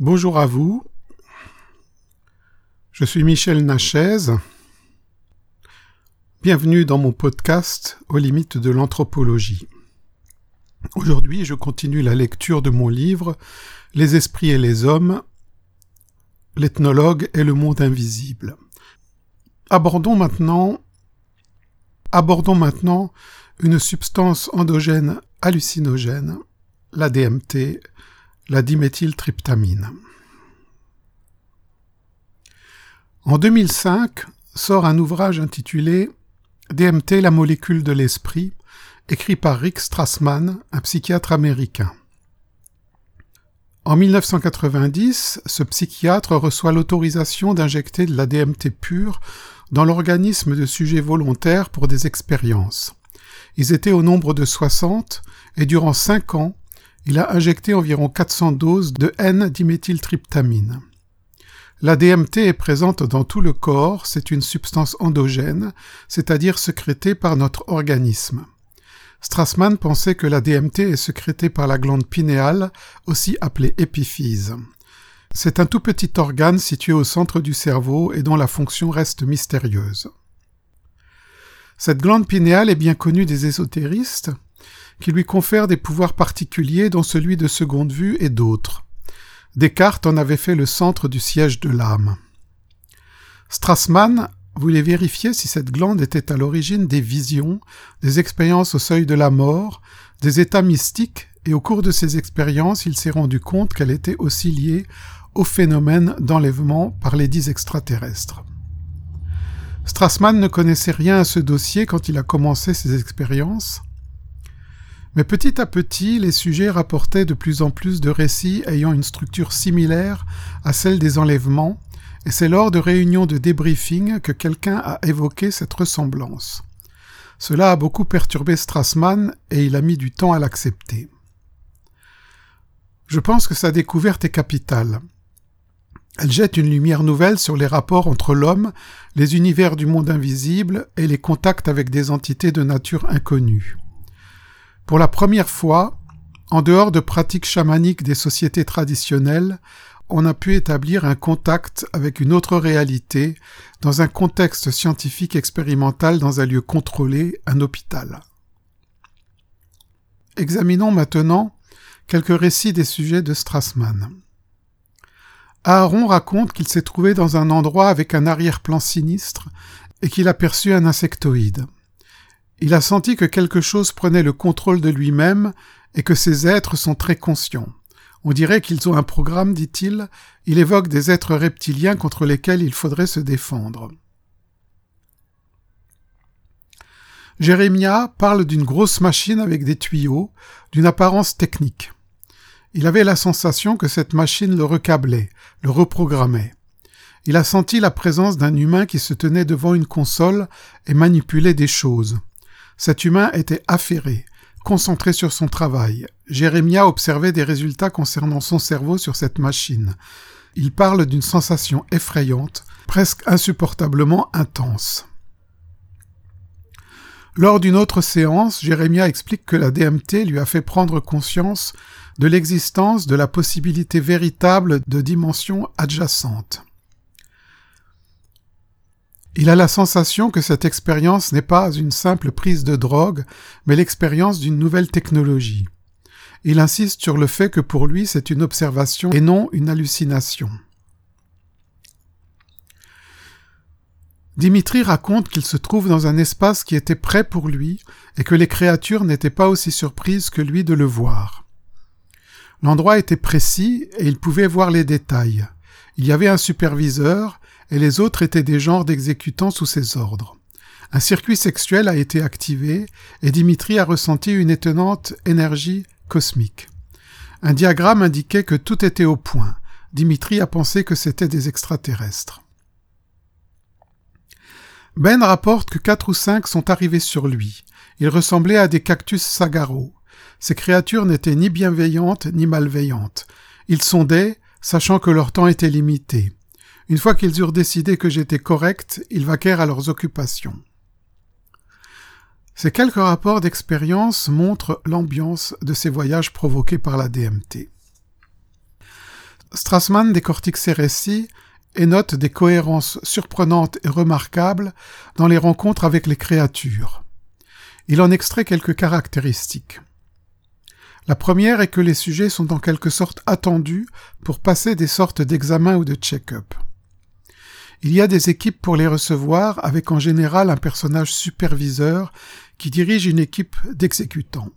Bonjour à vous. Je suis Michel Nachez. Bienvenue dans mon podcast aux limites de l'anthropologie. Aujourd'hui, je continue la lecture de mon livre Les esprits et les hommes, l'ethnologue et le monde invisible. Abordons maintenant abordons maintenant une substance endogène hallucinogène, la DMT, la diméthyltryptamine. En 2005 sort un ouvrage intitulé DMT, la molécule de l'esprit, écrit par Rick Strassman, un psychiatre américain. En 1990, ce psychiatre reçoit l'autorisation d'injecter de la DMT pure dans l'organisme de sujets volontaires pour des expériences. Ils étaient au nombre de 60 et durant 5 ans, il a injecté environ 400 doses de N-diméthyltryptamine. La DMT est présente dans tout le corps, c'est une substance endogène, c'est-à-dire sécrétée par notre organisme. Strassman pensait que la DMT est sécrétée par la glande pinéale, aussi appelée épiphyse. C'est un tout petit organe situé au centre du cerveau et dont la fonction reste mystérieuse. Cette glande pinéale est bien connue des ésotéristes, qui lui confère des pouvoirs particuliers dont celui de seconde vue et d'autres. Descartes en avait fait le centre du siège de l'âme. Strassmann voulait vérifier si cette glande était à l'origine des visions, des expériences au seuil de la mort, des états mystiques, et au cours de ces expériences, il s'est rendu compte qu'elle était aussi liée au phénomène d'enlèvement par les dix extraterrestres. Strassmann ne connaissait rien à ce dossier quand il a commencé ses expériences, mais petit à petit, les sujets rapportaient de plus en plus de récits ayant une structure similaire à celle des enlèvements, et c'est lors de réunions de débriefing que quelqu'un a évoqué cette ressemblance. Cela a beaucoup perturbé Strassmann et il a mis du temps à l'accepter. Je pense que sa découverte est capitale. Elle jette une lumière nouvelle sur les rapports entre l'homme, les univers du monde invisible et les contacts avec des entités de nature inconnue. Pour la première fois, en dehors de pratiques chamaniques des sociétés traditionnelles, on a pu établir un contact avec une autre réalité dans un contexte scientifique expérimental dans un lieu contrôlé, un hôpital. Examinons maintenant quelques récits des sujets de Strassmann. Aaron raconte qu'il s'est trouvé dans un endroit avec un arrière-plan sinistre et qu'il aperçut un insectoïde. Il a senti que quelque chose prenait le contrôle de lui-même et que ces êtres sont très conscients. On dirait qu'ils ont un programme, dit-il, il évoque des êtres reptiliens contre lesquels il faudrait se défendre. Jérémia parle d'une grosse machine avec des tuyaux, d'une apparence technique. Il avait la sensation que cette machine le recablait, le reprogrammait. Il a senti la présence d'un humain qui se tenait devant une console et manipulait des choses. Cet humain était affairé, concentré sur son travail. Jérémia observait des résultats concernant son cerveau sur cette machine. Il parle d'une sensation effrayante, presque insupportablement intense. Lors d'une autre séance, Jérémia explique que la DMT lui a fait prendre conscience de l'existence de la possibilité véritable de dimensions adjacentes. Il a la sensation que cette expérience n'est pas une simple prise de drogue, mais l'expérience d'une nouvelle technologie. Il insiste sur le fait que pour lui c'est une observation et non une hallucination. Dimitri raconte qu'il se trouve dans un espace qui était prêt pour lui et que les créatures n'étaient pas aussi surprises que lui de le voir. L'endroit était précis et il pouvait voir les détails. Il y avait un superviseur et les autres étaient des genres d'exécutants sous ses ordres. Un circuit sexuel a été activé et Dimitri a ressenti une étonnante énergie cosmique. Un diagramme indiquait que tout était au point. Dimitri a pensé que c'était des extraterrestres. Ben rapporte que quatre ou cinq sont arrivés sur lui. Ils ressemblaient à des cactus sagaro. Ces créatures n'étaient ni bienveillantes ni malveillantes. Ils sondaient, sachant que leur temps était limité. Une fois qu'ils eurent décidé que j'étais correct, ils vaquèrent à leurs occupations. Ces quelques rapports d'expérience montrent l'ambiance de ces voyages provoqués par la DMT. Strassman décortique ses récits et note des cohérences surprenantes et remarquables dans les rencontres avec les créatures. Il en extrait quelques caractéristiques. La première est que les sujets sont en quelque sorte attendus pour passer des sortes d'examens ou de check-up. Il y a des équipes pour les recevoir avec en général un personnage superviseur qui dirige une équipe d'exécutants.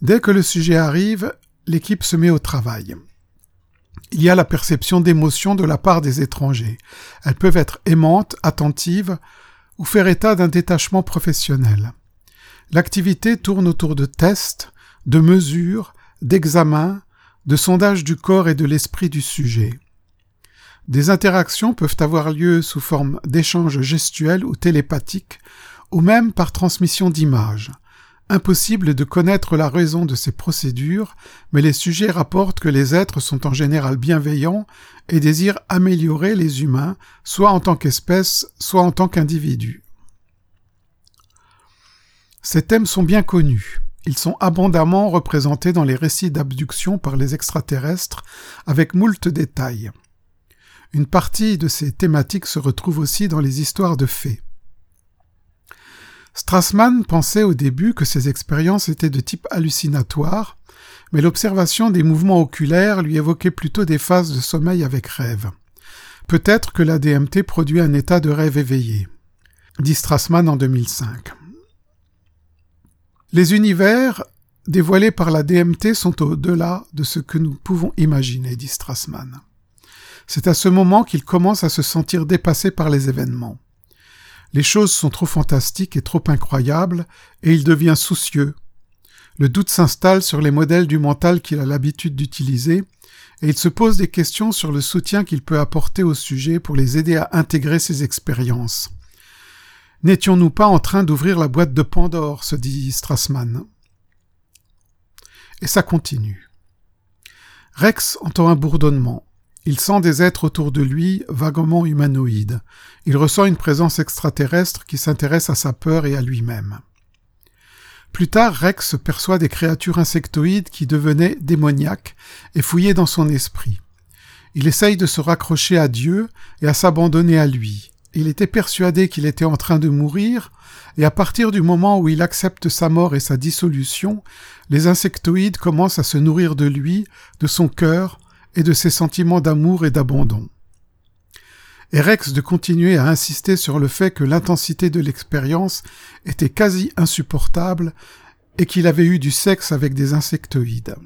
Dès que le sujet arrive, l'équipe se met au travail. Il y a la perception d'émotion de la part des étrangers. Elles peuvent être aimantes, attentives, ou faire état d'un détachement professionnel. L'activité tourne autour de tests, de mesures, d'examens, de sondages du corps et de l'esprit du sujet. Des interactions peuvent avoir lieu sous forme d'échanges gestuels ou télépathiques, ou même par transmission d'images. Impossible de connaître la raison de ces procédures, mais les sujets rapportent que les êtres sont en général bienveillants et désirent améliorer les humains, soit en tant qu'espèce, soit en tant qu'individus. Ces thèmes sont bien connus. Ils sont abondamment représentés dans les récits d'abduction par les extraterrestres, avec moult détails. Une partie de ces thématiques se retrouve aussi dans les histoires de fées. Strassman pensait au début que ces expériences étaient de type hallucinatoire, mais l'observation des mouvements oculaires lui évoquait plutôt des phases de sommeil avec rêve. Peut-être que la DMT produit un état de rêve éveillé, dit Strassman en 2005. Les univers dévoilés par la DMT sont au-delà de ce que nous pouvons imaginer, dit Strassman. C'est à ce moment qu'il commence à se sentir dépassé par les événements. Les choses sont trop fantastiques et trop incroyables, et il devient soucieux. Le doute s'installe sur les modèles du mental qu'il a l'habitude d'utiliser, et il se pose des questions sur le soutien qu'il peut apporter au sujet pour les aider à intégrer ses expériences. N'étions-nous pas en train d'ouvrir la boîte de Pandore se dit Strassman. Et ça continue. Rex entend un bourdonnement. Il sent des êtres autour de lui vaguement humanoïdes. Il ressent une présence extraterrestre qui s'intéresse à sa peur et à lui-même. Plus tard, Rex perçoit des créatures insectoïdes qui devenaient démoniaques et fouillaient dans son esprit. Il essaye de se raccrocher à Dieu et à s'abandonner à lui. Il était persuadé qu'il était en train de mourir, et à partir du moment où il accepte sa mort et sa dissolution, les insectoïdes commencent à se nourrir de lui, de son cœur, et de ses sentiments d'amour et d'abandon. Et Rex de continuer à insister sur le fait que l'intensité de l'expérience était quasi insupportable et qu'il avait eu du sexe avec des insectoïdes.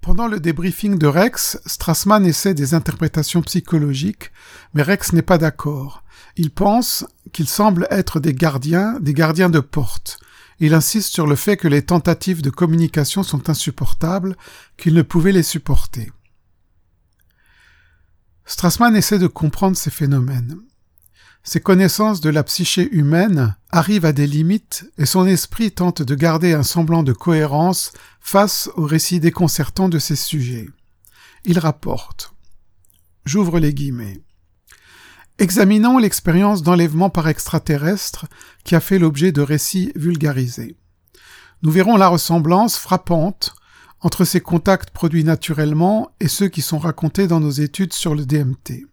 Pendant le débriefing de Rex, Strassman essaie des interprétations psychologiques, mais Rex n'est pas d'accord. Il pense qu'ils semblent être des gardiens, des gardiens de porte, il insiste sur le fait que les tentatives de communication sont insupportables, qu'il ne pouvait les supporter. Strassman essaie de comprendre ces phénomènes. Ses connaissances de la psyché humaine arrivent à des limites et son esprit tente de garder un semblant de cohérence face aux récits déconcertants de ces sujets. Il rapporte. J'ouvre les guillemets. Examinons l'expérience d'enlèvement par extraterrestre qui a fait l'objet de récits vulgarisés. Nous verrons la ressemblance frappante entre ces contacts produits naturellement et ceux qui sont racontés dans nos études sur le DMT.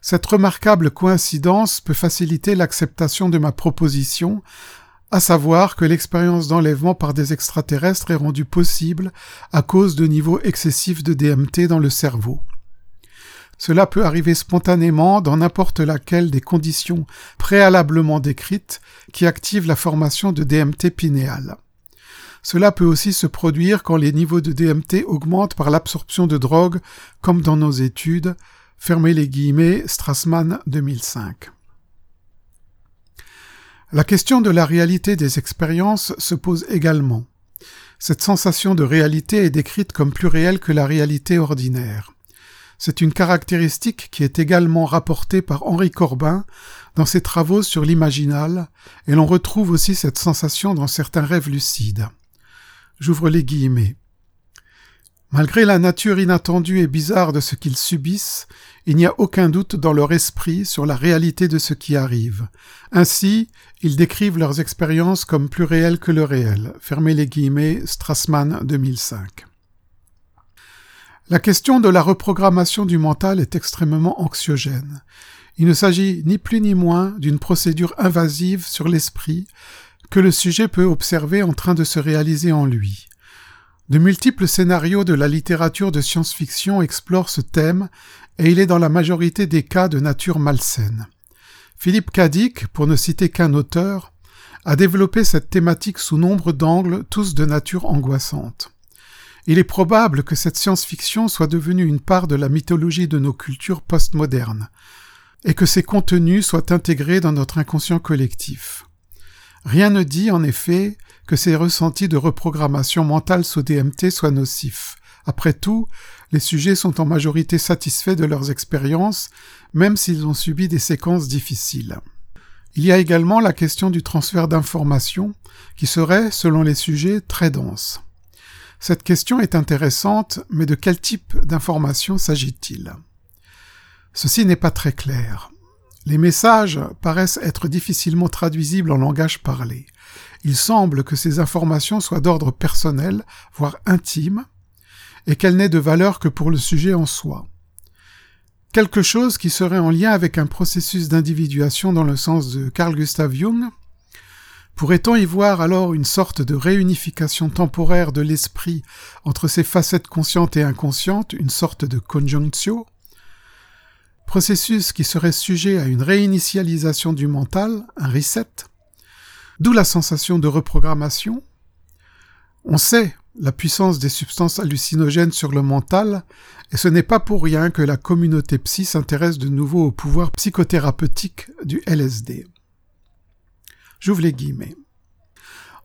Cette remarquable coïncidence peut faciliter l'acceptation de ma proposition, à savoir que l'expérience d'enlèvement par des extraterrestres est rendue possible à cause de niveaux excessifs de DMT dans le cerveau. Cela peut arriver spontanément dans n'importe laquelle des conditions préalablement décrites qui activent la formation de DMT pinéal. Cela peut aussi se produire quand les niveaux de DMT augmentent par l'absorption de drogue, comme dans nos études. Fermez les guillemets, Strassman 2005. La question de la réalité des expériences se pose également. Cette sensation de réalité est décrite comme plus réelle que la réalité ordinaire. C'est une caractéristique qui est également rapportée par Henri Corbin dans ses travaux sur l'imaginal, et l'on retrouve aussi cette sensation dans certains rêves lucides. J'ouvre les guillemets. Malgré la nature inattendue et bizarre de ce qu'ils subissent, il n'y a aucun doute dans leur esprit sur la réalité de ce qui arrive. Ainsi, ils décrivent leurs expériences comme plus réelles que le réel. Fermez les guillemets, Strassman 2005. La question de la reprogrammation du mental est extrêmement anxiogène. Il ne s'agit ni plus ni moins d'une procédure invasive sur l'esprit que le sujet peut observer en train de se réaliser en lui. De multiples scénarios de la littérature de science-fiction explorent ce thème et il est dans la majorité des cas de nature malsaine. Philippe Cadic, pour ne citer qu'un auteur, a développé cette thématique sous nombre d'angles, tous de nature angoissante. Il est probable que cette science-fiction soit devenue une part de la mythologie de nos cultures postmodernes, et que ses contenus soient intégrés dans notre inconscient collectif. Rien ne dit, en effet, que ces ressentis de reprogrammation mentale sous DMT soient nocifs. Après tout, les sujets sont en majorité satisfaits de leurs expériences, même s'ils ont subi des séquences difficiles. Il y a également la question du transfert d'informations, qui serait, selon les sujets, très dense. Cette question est intéressante, mais de quel type d'information s'agit-il? Ceci n'est pas très clair. Les messages paraissent être difficilement traduisibles en langage parlé. Il semble que ces informations soient d'ordre personnel, voire intime, et qu'elles n'aient de valeur que pour le sujet en soi. Quelque chose qui serait en lien avec un processus d'individuation dans le sens de Carl Gustav Jung, Pourrait-on y voir alors une sorte de réunification temporaire de l'esprit entre ses facettes conscientes et inconscientes, une sorte de conjunctio? Processus qui serait sujet à une réinitialisation du mental, un reset, d'où la sensation de reprogrammation. On sait la puissance des substances hallucinogènes sur le mental, et ce n'est pas pour rien que la communauté psy s'intéresse de nouveau au pouvoir psychothérapeutique du LSD. J'ouvre les guillemets.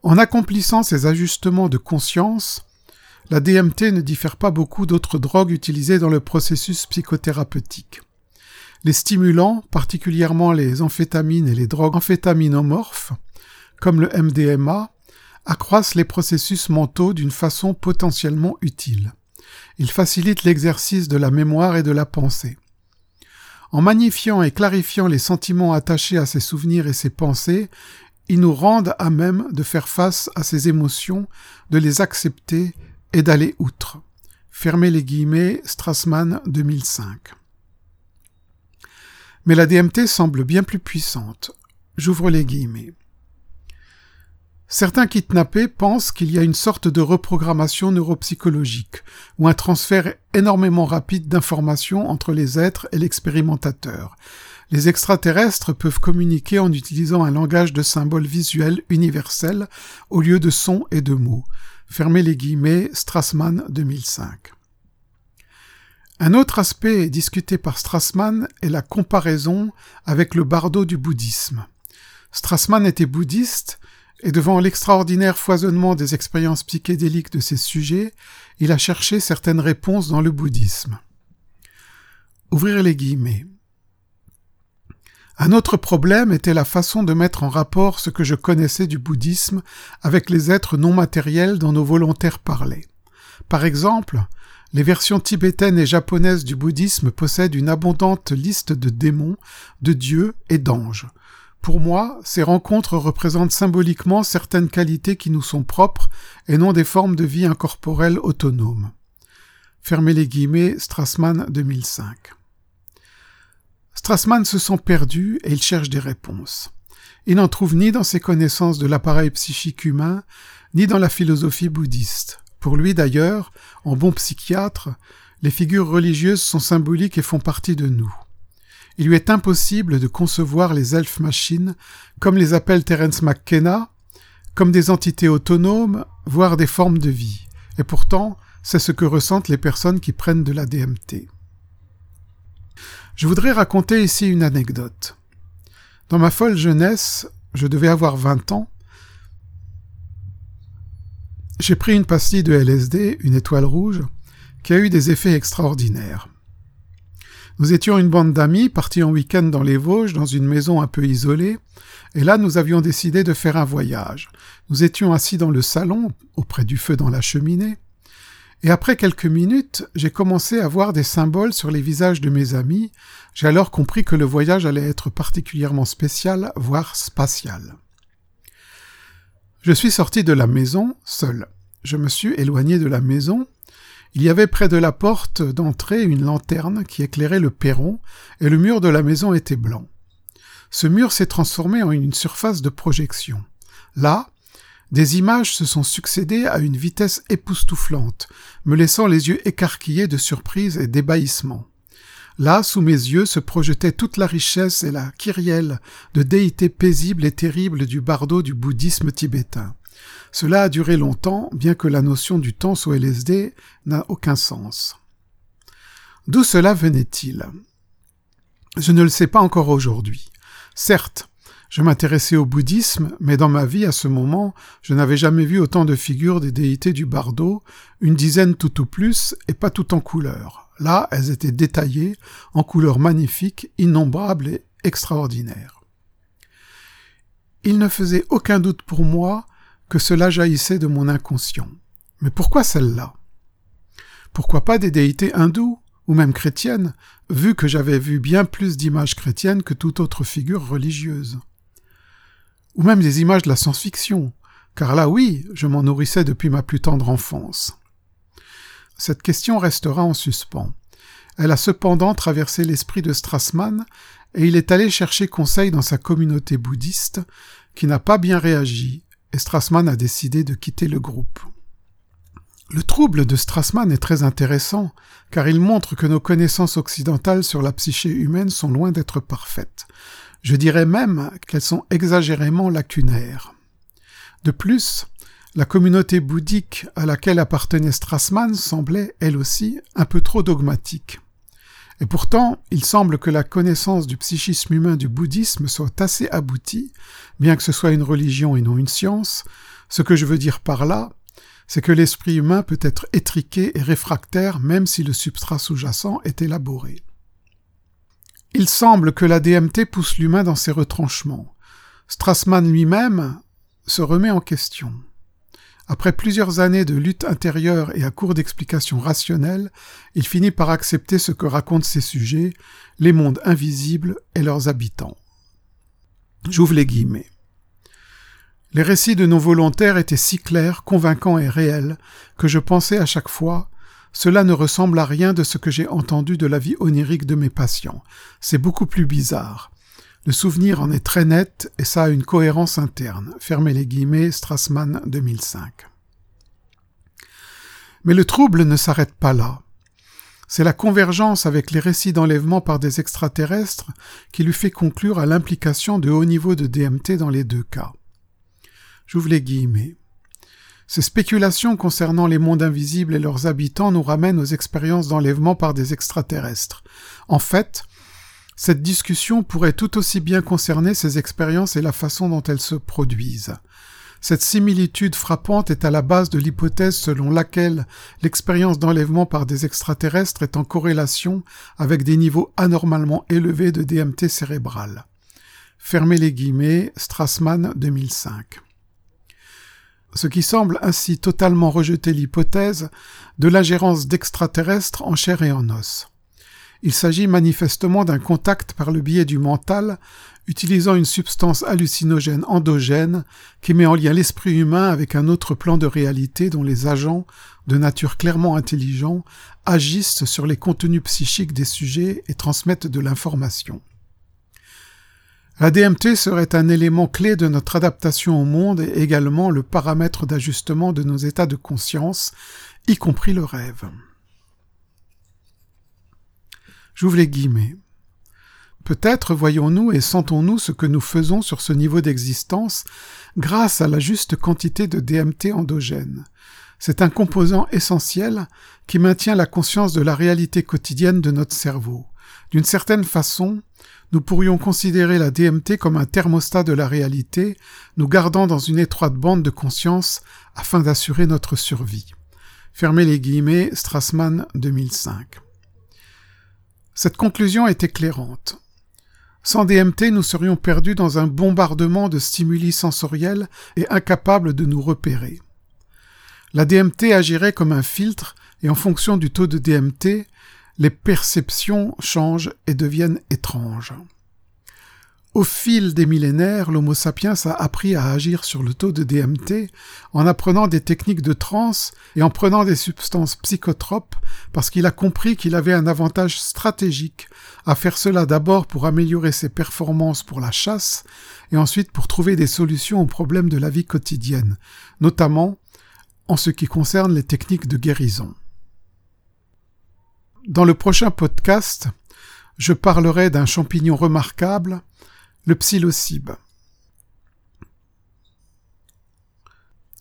En accomplissant ces ajustements de conscience, la DMT ne diffère pas beaucoup d'autres drogues utilisées dans le processus psychothérapeutique. Les stimulants, particulièrement les amphétamines et les drogues amphétaminomorphes, comme le MDMA, accroissent les processus mentaux d'une façon potentiellement utile. Ils facilitent l'exercice de la mémoire et de la pensée. En magnifiant et clarifiant les sentiments attachés à ses souvenirs et ses pensées, ils nous rendent à même de faire face à ces émotions, de les accepter et d'aller outre. Fermez les guillemets, Strassman 2005. Mais la DMT semble bien plus puissante. J'ouvre les guillemets. Certains kidnappés pensent qu'il y a une sorte de reprogrammation neuropsychologique, ou un transfert énormément rapide d'informations entre les êtres et l'expérimentateur, les extraterrestres peuvent communiquer en utilisant un langage de symboles visuels universel au lieu de sons et de mots. Fermez les guillemets, Strassman 2005. Un autre aspect discuté par Strassman est la comparaison avec le bardo du bouddhisme. Strassman était bouddhiste, et devant l'extraordinaire foisonnement des expériences psychédéliques de ses sujets, il a cherché certaines réponses dans le bouddhisme. Ouvrir les guillemets. Un autre problème était la façon de mettre en rapport ce que je connaissais du bouddhisme avec les êtres non matériels dont nos volontaires parlaient. Par exemple, les versions tibétaines et japonaises du bouddhisme possèdent une abondante liste de démons, de dieux et d'anges. Pour moi, ces rencontres représentent symboliquement certaines qualités qui nous sont propres et non des formes de vie incorporelles autonomes. Fermez les guillemets, Strassman 2005. Strassman se sent perdu et il cherche des réponses. Il n'en trouve ni dans ses connaissances de l'appareil psychique humain, ni dans la philosophie bouddhiste. Pour lui d'ailleurs, en bon psychiatre, les figures religieuses sont symboliques et font partie de nous. Il lui est impossible de concevoir les elfes machines, comme les appelle Terence McKenna, comme des entités autonomes, voire des formes de vie. Et pourtant, c'est ce que ressentent les personnes qui prennent de la DMT. Je voudrais raconter ici une anecdote. Dans ma folle jeunesse, je devais avoir 20 ans, j'ai pris une pastille de LSD, une étoile rouge, qui a eu des effets extraordinaires. Nous étions une bande d'amis partis en week-end dans les Vosges, dans une maison un peu isolée, et là nous avions décidé de faire un voyage. Nous étions assis dans le salon, auprès du feu dans la cheminée, et après quelques minutes, j'ai commencé à voir des symboles sur les visages de mes amis. J'ai alors compris que le voyage allait être particulièrement spécial, voire spatial. Je suis sorti de la maison seul. Je me suis éloigné de la maison, Il y avait près de la porte d'entrée une lanterne qui éclairait le perron, et le mur de la maison était blanc. Ce mur s'est transformé en une surface de projection. Là, des images se sont succédées à une vitesse époustouflante, me laissant les yeux écarquillés de surprise et d'ébahissement. Là, sous mes yeux, se projetait toute la richesse et la kyrielle de déités paisibles et terribles du bardo du bouddhisme tibétain. Cela a duré longtemps, bien que la notion du temps sous LSD n'a aucun sens. D'où cela venait-il? Je ne le sais pas encore aujourd'hui. Certes, je m'intéressais au bouddhisme, mais dans ma vie, à ce moment, je n'avais jamais vu autant de figures des déités du bardo, une dizaine tout au plus, et pas tout en couleurs. Là, elles étaient détaillées, en couleurs magnifiques, innombrables et extraordinaires. Il ne faisait aucun doute pour moi que cela jaillissait de mon inconscient. Mais pourquoi celle-là? Pourquoi pas des déités hindoues ou même chrétiennes, vu que j'avais vu bien plus d'images chrétiennes que toute autre figure religieuse? Ou même des images de la science-fiction, car là oui, je m'en nourrissais depuis ma plus tendre enfance. Cette question restera en suspens. Elle a cependant traversé l'esprit de Strassmann, et il est allé chercher conseil dans sa communauté bouddhiste, qui n'a pas bien réagi, et Strassmann a décidé de quitter le groupe. Le trouble de Strassmann est très intéressant, car il montre que nos connaissances occidentales sur la psyché humaine sont loin d'être parfaites. Je dirais même qu'elles sont exagérément lacunaires. De plus, la communauté bouddhique à laquelle appartenait Strassmann semblait, elle aussi, un peu trop dogmatique. Et pourtant, il semble que la connaissance du psychisme humain du bouddhisme soit assez aboutie, bien que ce soit une religion et non une science. Ce que je veux dire par là, c'est que l'esprit humain peut être étriqué et réfractaire même si le substrat sous-jacent est élaboré. Il semble que la DMT pousse l'humain dans ses retranchements. Strassmann lui-même se remet en question. Après plusieurs années de lutte intérieure et à court d'explications rationnelles, il finit par accepter ce que racontent ces sujets, les mondes invisibles et leurs habitants. J'ouvre les guillemets. Les récits de nos volontaires étaient si clairs, convaincants et réels que je pensais à chaque fois cela ne ressemble à rien de ce que j'ai entendu de la vie onirique de mes patients. C'est beaucoup plus bizarre. Le souvenir en est très net et ça a une cohérence interne. Fermez les guillemets, Strassmann 2005. Mais le trouble ne s'arrête pas là. C'est la convergence avec les récits d'enlèvement par des extraterrestres qui lui fait conclure à l'implication de haut niveau de DMT dans les deux cas. J'ouvre les guillemets. Ces spéculations concernant les mondes invisibles et leurs habitants nous ramènent aux expériences d'enlèvement par des extraterrestres. En fait, cette discussion pourrait tout aussi bien concerner ces expériences et la façon dont elles se produisent. Cette similitude frappante est à la base de l'hypothèse selon laquelle l'expérience d'enlèvement par des extraterrestres est en corrélation avec des niveaux anormalement élevés de DMT cérébral. Fermez les guillemets, Strassmann 2005 ce qui semble ainsi totalement rejeter l'hypothèse de l'ingérence d'extraterrestres en chair et en os. Il s'agit manifestement d'un contact par le biais du mental, utilisant une substance hallucinogène endogène qui met en lien l'esprit humain avec un autre plan de réalité dont les agents, de nature clairement intelligents, agissent sur les contenus psychiques des sujets et transmettent de l'information. La DMT serait un élément clé de notre adaptation au monde et également le paramètre d'ajustement de nos états de conscience, y compris le rêve. J'ouvre les guillemets. Peut-être voyons-nous et sentons-nous ce que nous faisons sur ce niveau d'existence grâce à la juste quantité de DMT endogène. C'est un composant essentiel qui maintient la conscience de la réalité quotidienne de notre cerveau. D'une certaine façon, nous pourrions considérer la DMT comme un thermostat de la réalité, nous gardant dans une étroite bande de conscience afin d'assurer notre survie. Fermez les guillemets, Strassmann 2005. Cette conclusion est éclairante. Sans DMT, nous serions perdus dans un bombardement de stimuli sensoriels et incapables de nous repérer. La DMT agirait comme un filtre et en fonction du taux de DMT, les perceptions changent et deviennent étranges. Au fil des millénaires, l'Homo sapiens a appris à agir sur le taux de DMT en apprenant des techniques de transe et en prenant des substances psychotropes parce qu'il a compris qu'il avait un avantage stratégique à faire cela d'abord pour améliorer ses performances pour la chasse et ensuite pour trouver des solutions aux problèmes de la vie quotidienne, notamment en ce qui concerne les techniques de guérison. Dans le prochain podcast, je parlerai d'un champignon remarquable le psilocybe.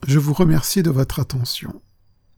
Je vous remercie de votre attention.